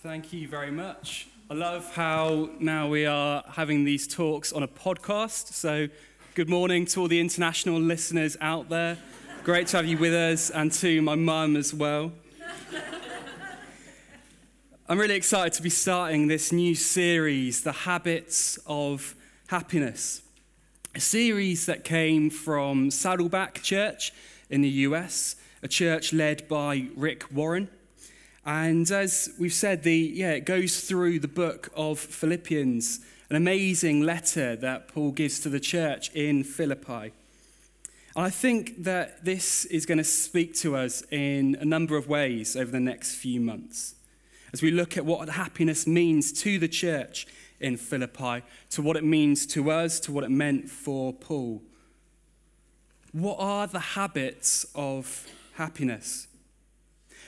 Thank you very much. I love how now we are having these talks on a podcast. So, good morning to all the international listeners out there. Great to have you with us, and to my mum as well. I'm really excited to be starting this new series, The Habits of Happiness. A series that came from Saddleback Church in the US, a church led by Rick Warren. And as we've said, the, yeah, it goes through the book of Philippians, an amazing letter that Paul gives to the church in Philippi. And I think that this is going to speak to us in a number of ways over the next few months. As we look at what happiness means to the church in Philippi, to what it means to us, to what it meant for Paul. What are the habits of happiness?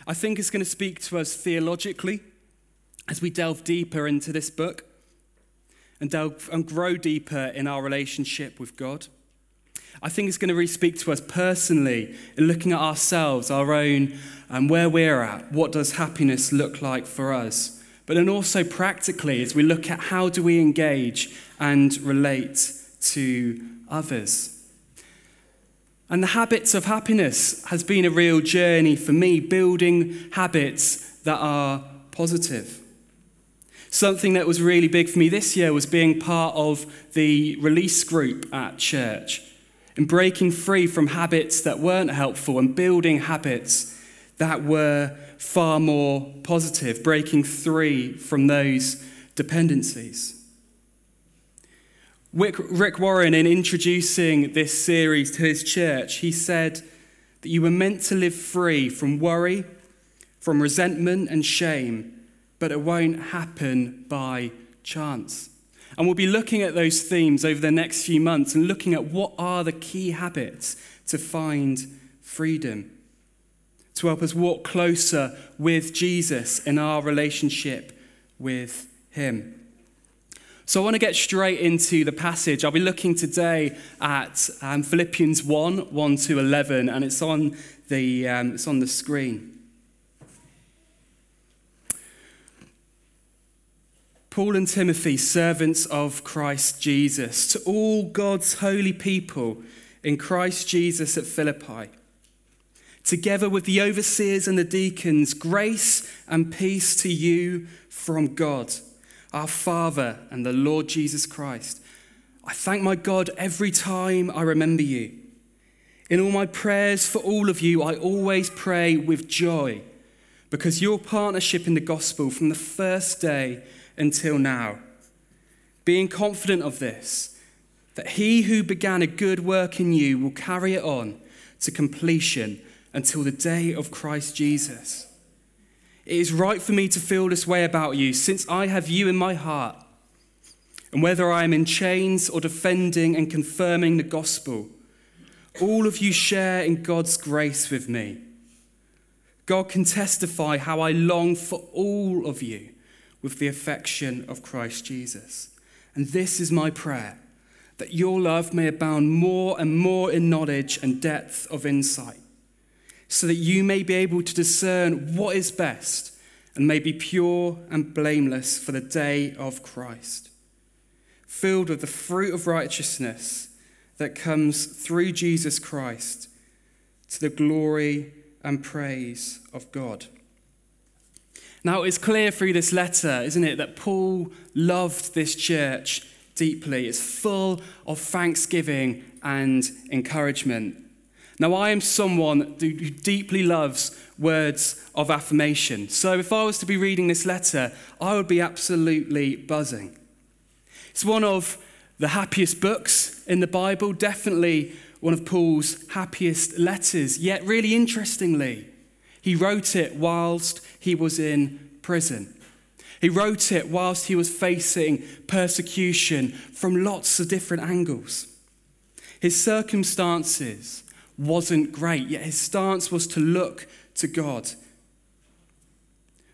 I think it's going to speak to us theologically as we delve deeper into this book and, delve, and grow deeper in our relationship with God. I think it's going to really speak to us personally in looking at ourselves, our own, and where we're at. What does happiness look like for us? But then also practically as we look at how do we engage and relate to others. And the habits of happiness has been a real journey for me, building habits that are positive. Something that was really big for me this year was being part of the release group at church and breaking free from habits that weren't helpful and building habits that were far more positive, breaking free from those dependencies. Rick Warren, in introducing this series to his church, he said that you were meant to live free from worry, from resentment and shame, but it won't happen by chance. And we'll be looking at those themes over the next few months and looking at what are the key habits to find freedom, to help us walk closer with Jesus in our relationship with Him. So I want to get straight into the passage. I'll be looking today at um, Philippians 1 1 to 11, and it's on the, um, it's on the screen. Paul and Timothy, servants of Christ Jesus, to all God's holy people in Christ Jesus at Philippi, together with the overseers and the deacons, grace and peace to you from God our Father, and the Lord Jesus Christ. I thank my God every time I remember you. In all my prayers for all of you, I always pray with joy because your partnership in the gospel from the first day until now, being confident of this, that he who began a good work in you will carry it on to completion until the day of Christ Jesus. It is right for me to feel this way about you, since I have you in my heart. And whether I am in chains or defending and confirming the gospel, all of you share in God's grace with me. God can testify how I long for all of you with the affection of Christ Jesus. And this is my prayer that your love may abound more and more in knowledge and depth of insight so that you may be able to discern what is best and may be pure and blameless for the day of Christ, filled with the fruit of righteousness that comes through Jesus Christ to the glory and praise of God. Now, it's clear through this letter, isn't it, that Paul loved this church deeply. It's full of thanksgiving and encouragement. Now, I am someone who deeply loves words of affirmation. So, if I was to be reading this letter, I would be absolutely buzzing. It's one of the happiest books in the Bible, definitely one of Paul's happiest letters. Yet, really interestingly, he wrote it whilst he was in prison. He wrote it whilst he was facing persecution from lots of different angles. His circumstances wasn't great, yet his stance was to look to God,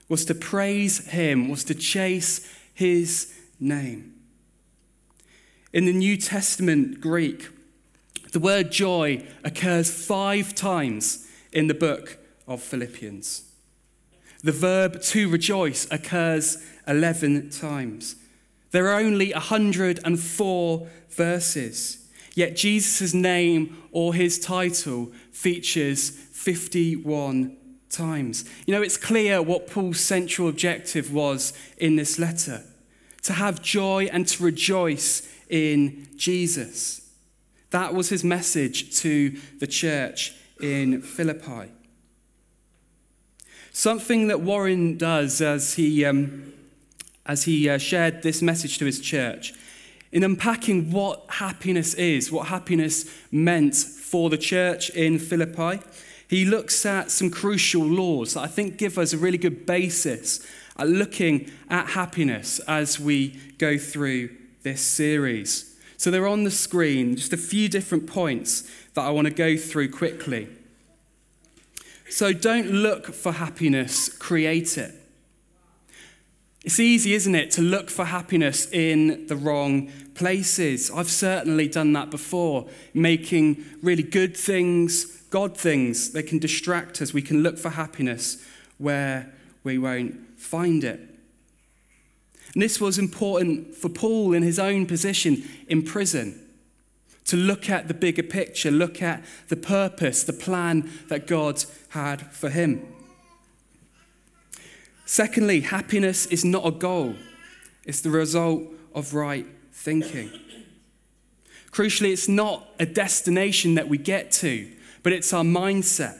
was to praise him, was to chase his name. In the New Testament Greek, the word joy occurs five times in the book of Philippians. The verb to rejoice occurs 11 times. There are only 104 verses, yet Jesus' name or his title features 51 times. You know, it's clear what Paul's central objective was in this letter to have joy and to rejoice in Jesus. That was his message to the church in Philippi. Something that Warren does as he, um, as he uh, shared this message to his church, in unpacking what happiness is, what happiness meant for the church in Philippi, he looks at some crucial laws that I think give us a really good basis at looking at happiness as we go through this series. So they're on the screen, just a few different points that I want to go through quickly. So don't look for happiness, create it. It's easy, isn't it, to look for happiness in the wrong places. I've certainly done that before, making really good things, God things. They can distract us. We can look for happiness where we won't find it. And this was important for Paul in his own position in prison to look at the bigger picture, look at the purpose, the plan that God had for him. Secondly, happiness is not a goal, it's the result of right thinking. Crucially, it's not a destination that we get to, but it's our mindset.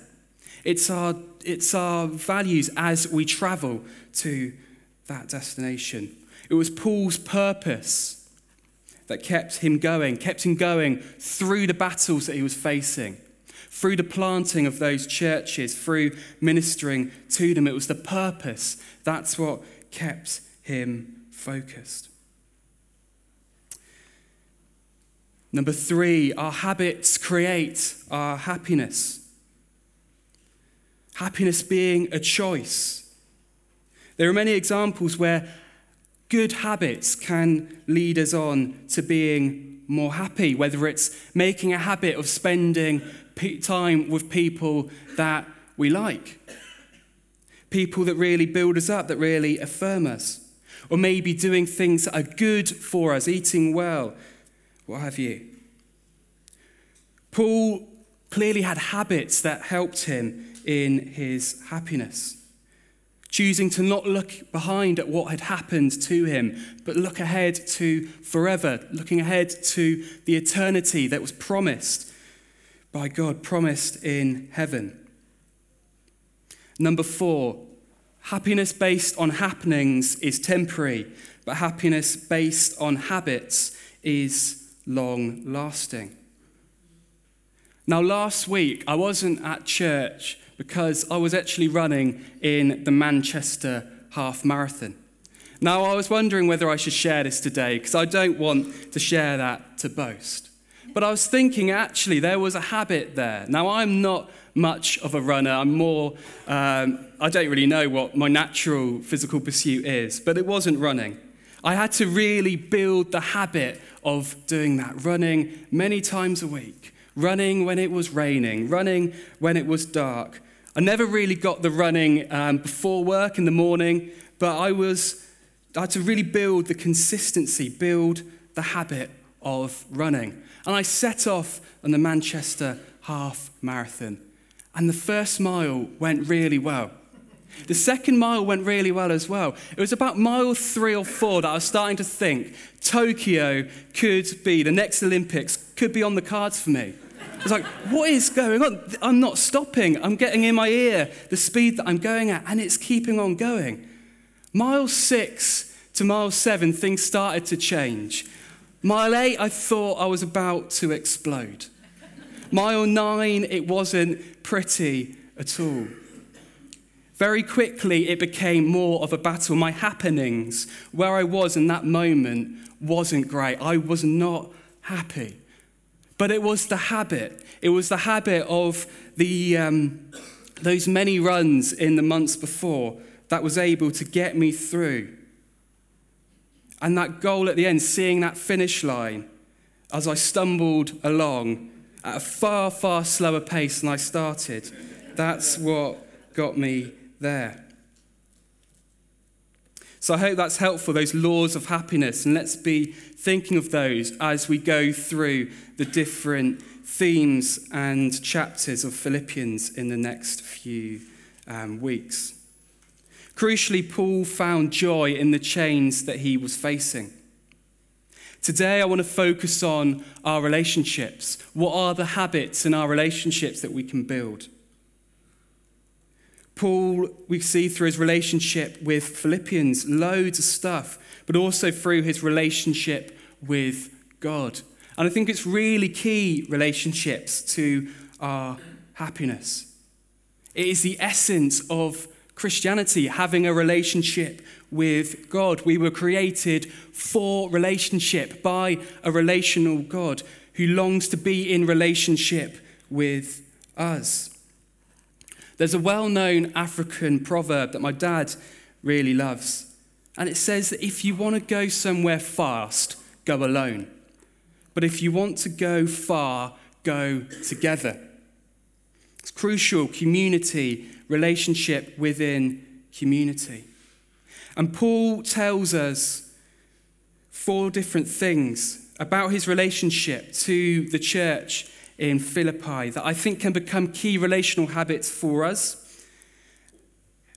It's our, it's our values as we travel to that destination. It was Paul's purpose that kept him going, kept him going through the battles that he was facing, through the planting of those churches, through ministering to them. It was the purpose. That's what kept him focused. Number three, our habits create our happiness. Happiness being a choice. There are many examples where good habits can lead us on to being more happy, whether it's making a habit of spending time with people that we like, people that really build us up, that really affirm us, or maybe doing things that are good for us, eating well, what have you. Paul clearly had habits that helped him in his happiness. Choosing to not look behind at what had happened to him, but look ahead to forever, looking ahead to the eternity that was promised by God, promised in heaven. Number four, happiness based on happenings is temporary, but happiness based on habits is long lasting. Now, last week, I wasn't at church because I was actually running in the Manchester Half Marathon. Now, I was wondering whether I should share this today because I don't want to share that to boast. But I was thinking actually there was a habit there. Now, I'm not much of a runner. I'm more, um, I don't really know what my natural physical pursuit is, but it wasn't running. I had to really build the habit of doing that, running many times a week, running when it was raining, running when it was dark, I never really got the running um, before work in the morning, but I was I had to really build the consistency, build the habit of running. And I set off on the Manchester half marathon. And the first mile went really well. The second mile went really well as well. It was about mile three or four that I was starting to think Tokyo could be, the next Olympics could be on the cards for me. It's like, what is going on? I'm not stopping. I'm getting in my ear the speed that I'm going at, and it's keeping on going. Mile six to mile seven, things started to change. Mile eight, I thought I was about to explode. Mile nine, it wasn't pretty at all. Very quickly, it became more of a battle. My happenings, where I was in that moment, wasn't great. I was not happy. But it was the habit. It was the habit of the, um, those many runs in the months before that was able to get me through. And that goal at the end, seeing that finish line as I stumbled along at a far, far slower pace than I started, that's what got me there. So I hope that's helpful, those laws of happiness, and let's be thinking of those as we go through the different themes and chapters of Philippians in the next few um, weeks. Crucially, Paul found joy in the chains that he was facing. Today, I want to focus on our relationships. What are the habits in our relationships that we can build? Paul, we see through his relationship with Philippians, loads of stuff, but also through his relationship with God. And I think it's really key relationships to our happiness. It is the essence of Christianity, having a relationship with God. We were created for relationship by a relational God who longs to be in relationship with us. There's a well known African proverb that my dad really loves. And it says that if you want to go somewhere fast, go alone. But if you want to go far, go together. It's crucial community, relationship within community. And Paul tells us four different things about his relationship to the church in Philippi that I think can become key relational habits for us.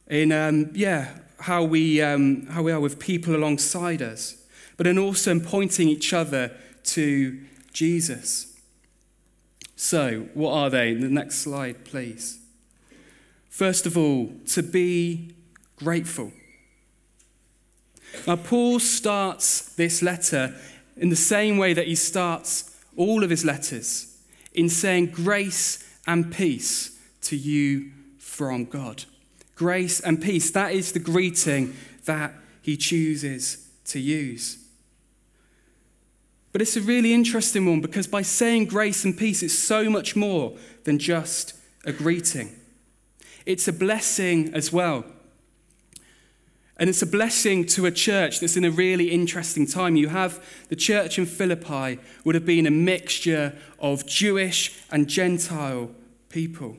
In, um, yeah, how we, um, how we are with people alongside us, but then also in pointing each other to Jesus. So, what are they? The next slide, please. First of all, to be grateful. Now, Paul starts this letter in the same way that he starts all of his letters in saying grace and peace to you from God. Grace and peace, that is the greeting that he chooses to use. But it's a really interesting one because by saying grace and peace, it's so much more than just a greeting. It's a blessing as well. And it's a blessing to a church that's in a really interesting time. You have the church in Philippi would have been a mixture of Jewish and Gentile people.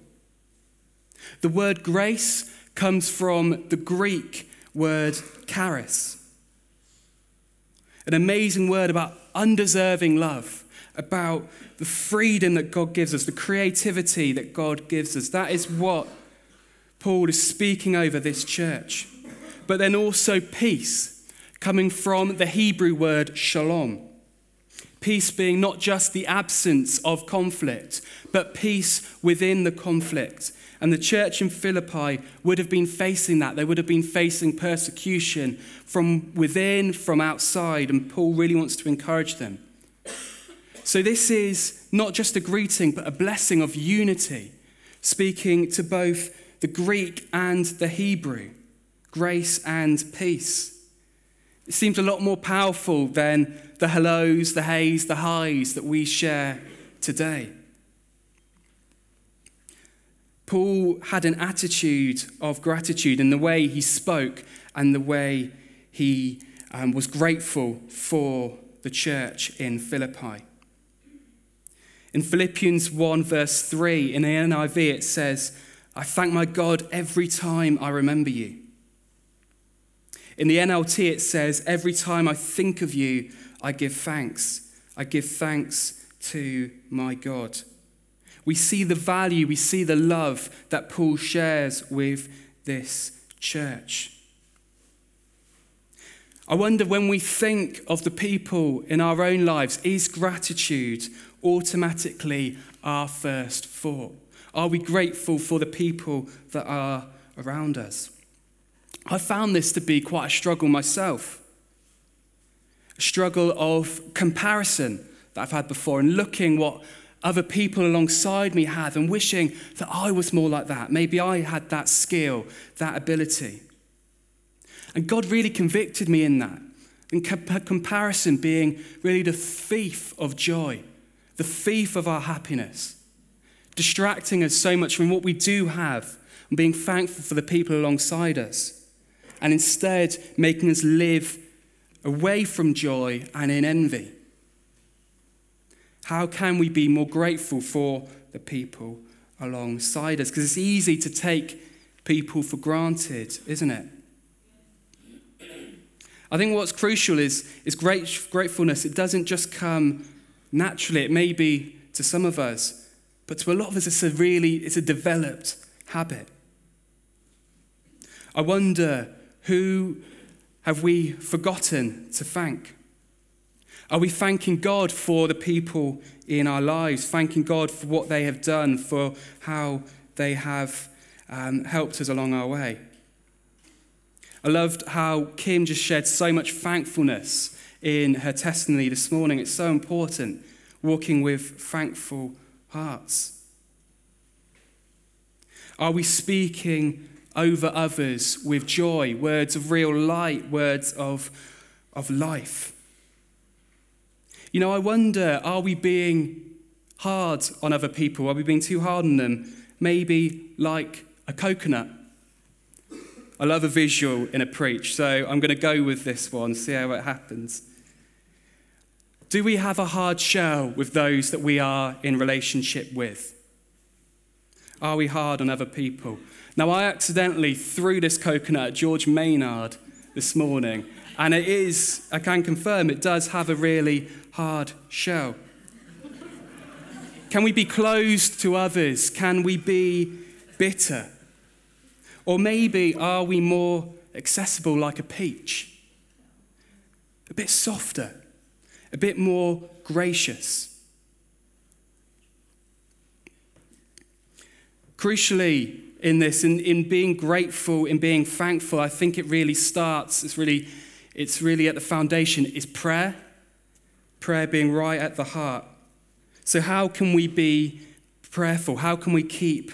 The word grace comes from the Greek word charis, an amazing word about undeserving love, about the freedom that God gives us, the creativity that God gives us. That is what Paul is speaking over this church but then also peace, coming from the Hebrew word shalom. Peace being not just the absence of conflict, but peace within the conflict. And the church in Philippi would have been facing that. They would have been facing persecution from within, from outside, and Paul really wants to encourage them. So, this is not just a greeting, but a blessing of unity, speaking to both the Greek and the Hebrew grace and peace. It seems a lot more powerful than the hellos, the hays, the highs that we share today. Paul had an attitude of gratitude in the way he spoke and the way he um, was grateful for the church in Philippi. In Philippians 1, verse 3, in the NIV, it says, I thank my God every time I remember you. In the NLT, it says, Every time I think of you, I give thanks. I give thanks to my God. We see the value, we see the love that Paul shares with this church. I wonder when we think of the people in our own lives, is gratitude automatically our first thought? Are we grateful for the people that are around us? I found this to be quite a struggle myself. A struggle of comparison that I've had before and looking what other people alongside me had and wishing that I was more like that. Maybe I had that skill, that ability. And God really convicted me in that. In comparison, being really the thief of joy, the thief of our happiness, distracting us so much from what we do have and being thankful for the people alongside us and instead making us live away from joy and in envy? How can we be more grateful for the people alongside us? Because it's easy to take people for granted, isn't it? I think what's crucial is, is great, gratefulness. It doesn't just come naturally. It may be to some of us, but to a lot of us, it's a really it's a developed habit. I wonder who have we forgotten to thank? Are we thanking God for the people in our lives, thanking God for what they have done, for how they have um, helped us along our way? I loved how Kim just shared so much thankfulness in her testimony this morning. It's so important, walking with thankful hearts. Are we speaking over others with joy, words of real light, words of, of life? You know, I wonder are we being hard on other people? Are we being too hard on them? Maybe like a coconut I love a visual in a preach, so I'm going to go with this one, see how it happens. Do we have a hard shell with those that we are in relationship with? Are we hard on other people? Now, I accidentally threw this coconut at George Maynard this morning, and it is, I can confirm, it does have a really hard shell. Can we be closed to others? Can we be bitter? Or maybe are we more accessible like a peach? A bit softer, a bit more gracious. Crucially, in this, in, in being grateful, in being thankful, I think it really starts, it's really, it's really at the foundation, is prayer. Prayer being right at the heart. So, how can we be prayerful? How can we keep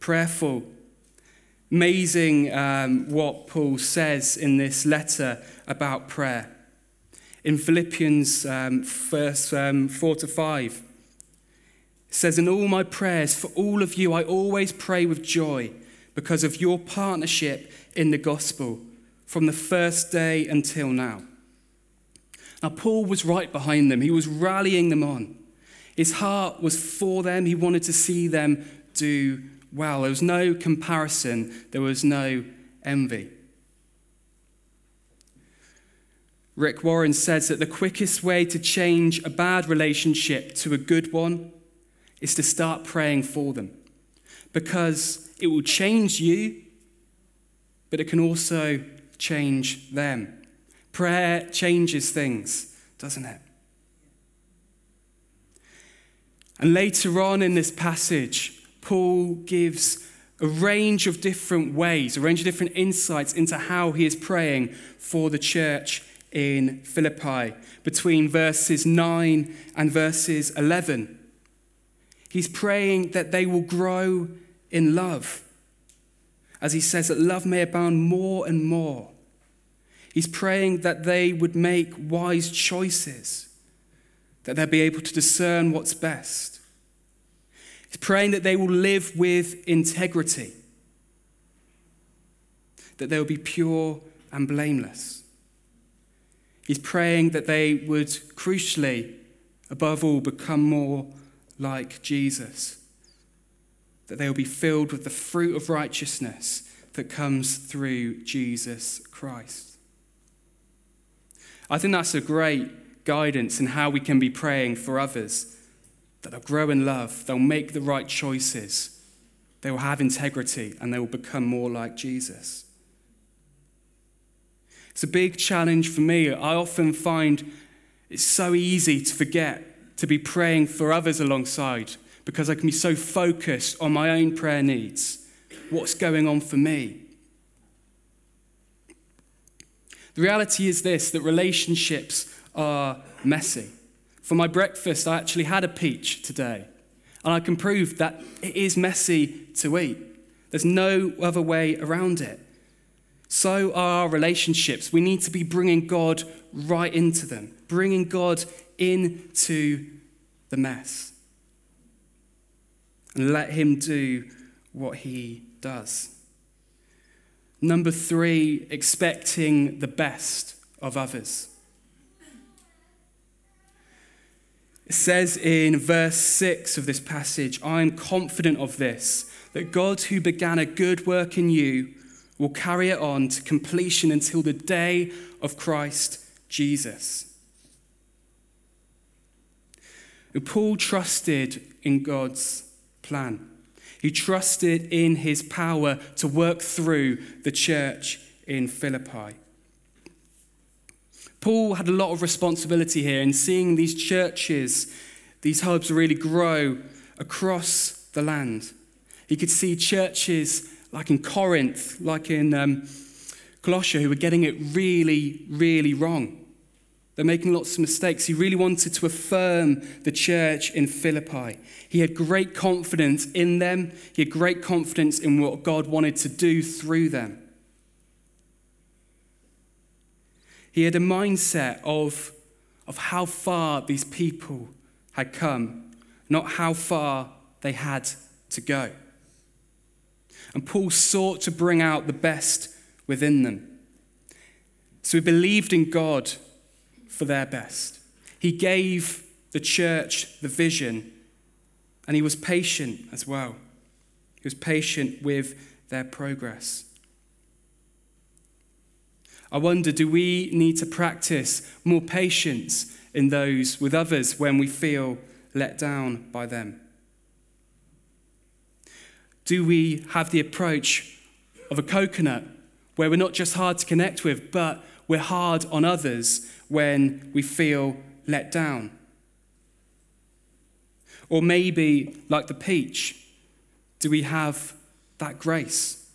prayerful? Amazing um, what Paul says in this letter about prayer. In Philippians um, verse um, 4 to 5, it says, In all my prayers for all of you, I always pray with joy because of your partnership in the gospel from the first day until now. Now, Paul was right behind them, he was rallying them on. His heart was for them, he wanted to see them do well. There was no comparison, there was no envy. Rick Warren says that the quickest way to change a bad relationship to a good one is to start praying for them because it will change you, but it can also change them. Prayer changes things, doesn't it? And later on in this passage, Paul gives a range of different ways, a range of different insights into how he is praying for the church in Philippi between verses 9 and verses 11. He's praying that they will grow in love. As he says, that love may abound more and more. He's praying that they would make wise choices, that they'll be able to discern what's best He's praying that they will live with integrity, that they will be pure and blameless. He's praying that they would, crucially, above all, become more like Jesus, that they will be filled with the fruit of righteousness that comes through Jesus Christ. I think that's a great guidance in how we can be praying for others that they'll grow in love, they'll make the right choices, they will have integrity, and they will become more like Jesus. It's a big challenge for me. I often find it's so easy to forget to be praying for others alongside because I can be so focused on my own prayer needs. What's going on for me? The reality is this that relationships are messy. For my breakfast, I actually had a peach today. And I can prove that it is messy to eat. There's no other way around it. So are our relationships. We need to be bringing God right into them, bringing God into the mess. And let Him do what He does. Number three, expecting the best of others. It says in verse 6 of this passage, I am confident of this, that God who began a good work in you will carry it on to completion until the day of Christ Jesus. Paul trusted in God's plan. He trusted in his power to work through the church in Philippi. Paul had a lot of responsibility here in seeing these churches, these hubs really grow across the land. He could see churches like in Corinth, like in um, Colossia, who were getting it really, really wrong. They're making lots of mistakes. He really wanted to affirm the church in Philippi. He had great confidence in them, he had great confidence in what God wanted to do through them. He had a mindset of, of how far these people had come, not how far they had to go. And Paul sought to bring out the best within them. So he believed in God for their best. He gave the church the vision, and he was patient as well. He was patient with their progress. I wonder do we need to practice more patience in those with others when we feel let down by them? Do we have the approach of a coconut where we're not just hard to connect with, but we're hard on others when we feel let down. Or maybe, like the peach, do we have that grace?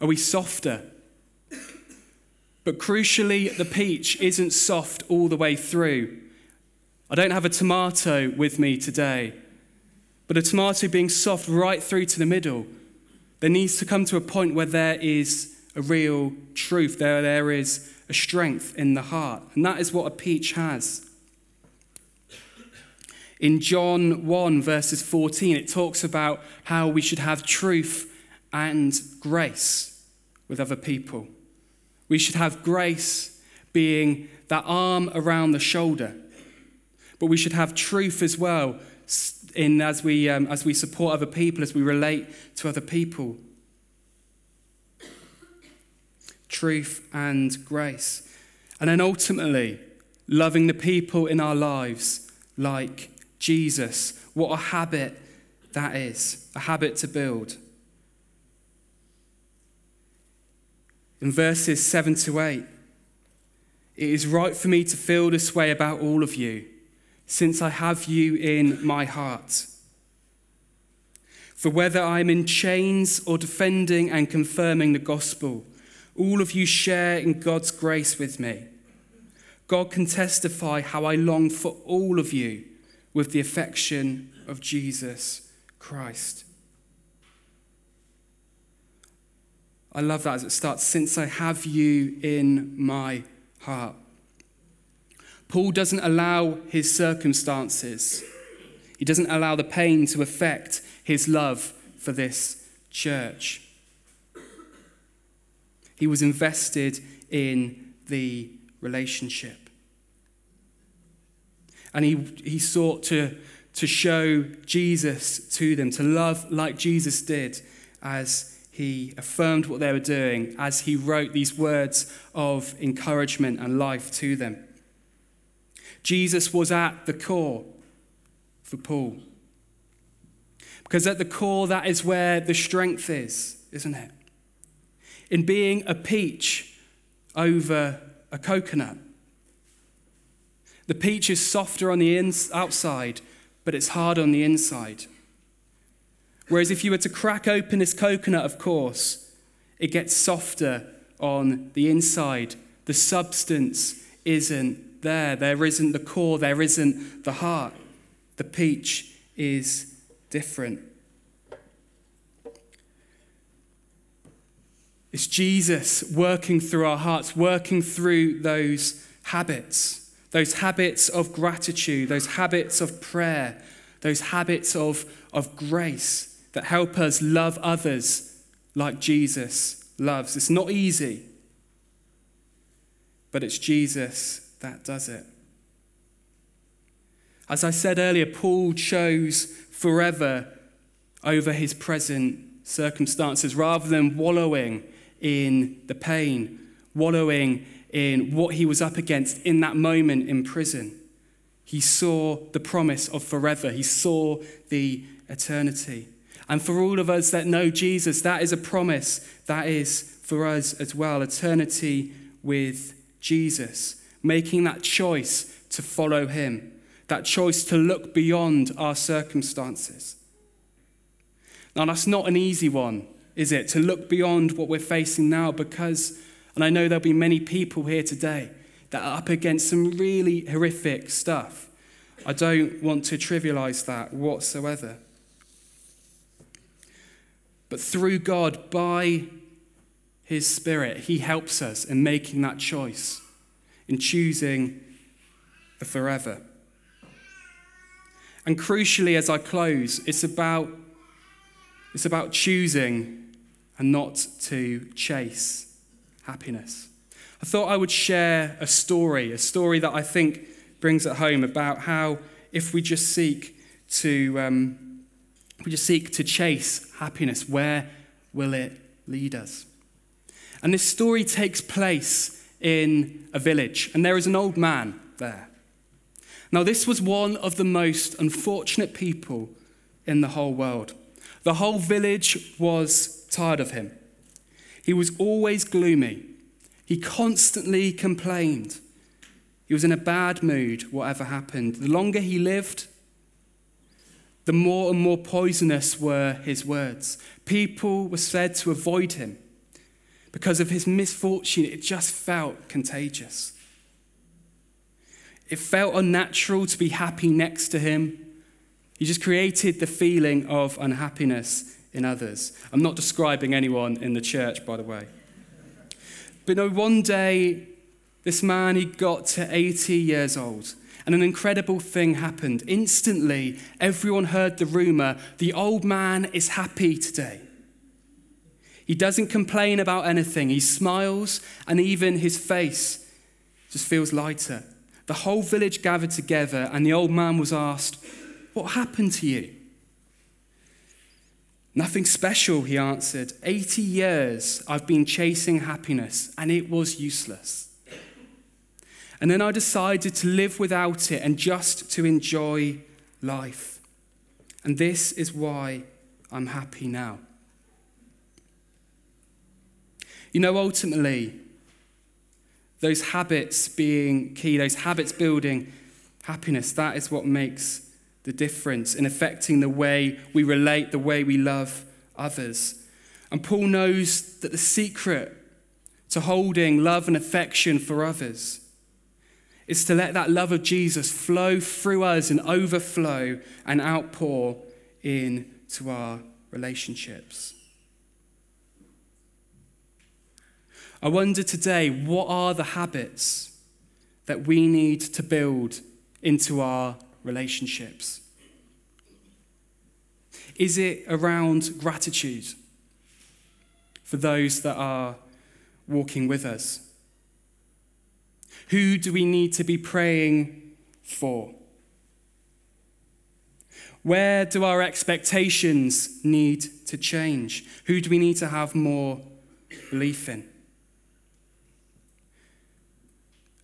Are we softer? But crucially, the peach isn't soft all the way through. I don't have a tomato with me today, but a tomato being soft right through to the middle, there needs to come to a point where there is a real truth, there, there is a strength in the heart. And that is what a peach has. In John 1, verses 14, it talks about how we should have truth and grace with other people. We should have grace being that arm around the shoulder, but we should have truth as well in as we, um, as we support other people, as we relate to other people truth, and grace. And then ultimately, loving the people in our lives like Jesus. What a habit that is, a habit to build. In verses 7 to 8, it is right for me to feel this way about all of you, since I have you in my heart. For whether I'm in chains or defending and confirming the gospel, all of you share in God's grace with me. God can testify how I long for all of you with the affection of Jesus Christ. I love that as it starts, since I have you in my heart. Paul doesn't allow his circumstances, he doesn't allow the pain to affect his love for this church. He was invested in the relationship. And he, he sought to, to show Jesus to them, to love like Jesus did as he affirmed what they were doing, as he wrote these words of encouragement and life to them. Jesus was at the core for Paul. Because at the core, that is where the strength is, isn't it? in being a peach over a coconut. The peach is softer on the outside, but it's hard on the inside. Whereas if you were to crack open this coconut, of course, it gets softer on the inside. The substance isn't there. There isn't the core, there isn't the heart. The peach is different. It's Jesus working through our hearts, working through those habits, those habits of gratitude, those habits of prayer, those habits of, of grace that help us love others like Jesus loves. It's not easy, but it's Jesus that does it. As I said earlier, Paul chose forever over his present circumstances rather than wallowing in the pain, wallowing in what he was up against in that moment in prison. He saw the promise of forever, he saw the eternity. And for all of us that know Jesus, that is a promise that is for us as well eternity with Jesus, making that choice to follow him, that choice to look beyond our circumstances. Now, that's not an easy one, is it? To look beyond what we're facing now because, and I know there'll be many people here today that are up against some really horrific stuff. I don't want to trivialize that whatsoever. But through God, by His Spirit, He helps us in making that choice, in choosing the forever. And crucially, as I close, it's about, it's about choosing and not to chase happiness. I thought I would share a story, a story that I think brings it home about how if we just seek to, um, we just seek to chase happiness, where will it lead us? And this story takes place in a village, and there is an old man there. Now, this was one of the most unfortunate people in the whole world. The whole village was tired of him. He was always gloomy. He constantly complained. He was in a bad mood, whatever happened. The longer he lived, the more and more poisonous were his words. People were said to avoid him because of his misfortune. It just felt contagious. It felt unnatural to be happy next to him. He just created the feeling of unhappiness in others. I'm not describing anyone in the church, by the way. But no, one day, this man, he got to 80 years old, and an incredible thing happened. Instantly, everyone heard the rumor the old man is happy today. He doesn't complain about anything, he smiles, and even his face just feels lighter. The whole village gathered together, and the old man was asked, What happened to you? Nothing special, he answered. 80 years I've been chasing happiness, and it was useless. And then I decided to live without it and just to enjoy life. And this is why I'm happy now. You know, ultimately, those habits being key, those habits building happiness, that is what makes the difference in affecting the way we relate, the way we love others. And Paul knows that the secret to holding love and affection for others is to let that love of Jesus flow through us and overflow and outpour into our relationships. I wonder today, what are the habits that we need to build into our relationships? Is it around gratitude for those that are walking with us? Who do we need to be praying for? Where do our expectations need to change? Who do we need to have more belief in?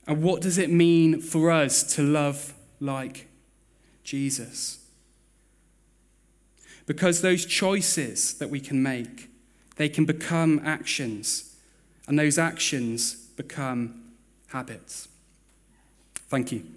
And what does it mean for us to love like Jesus? Because those choices that we can make, they can become actions, and those actions become habits. Thank you.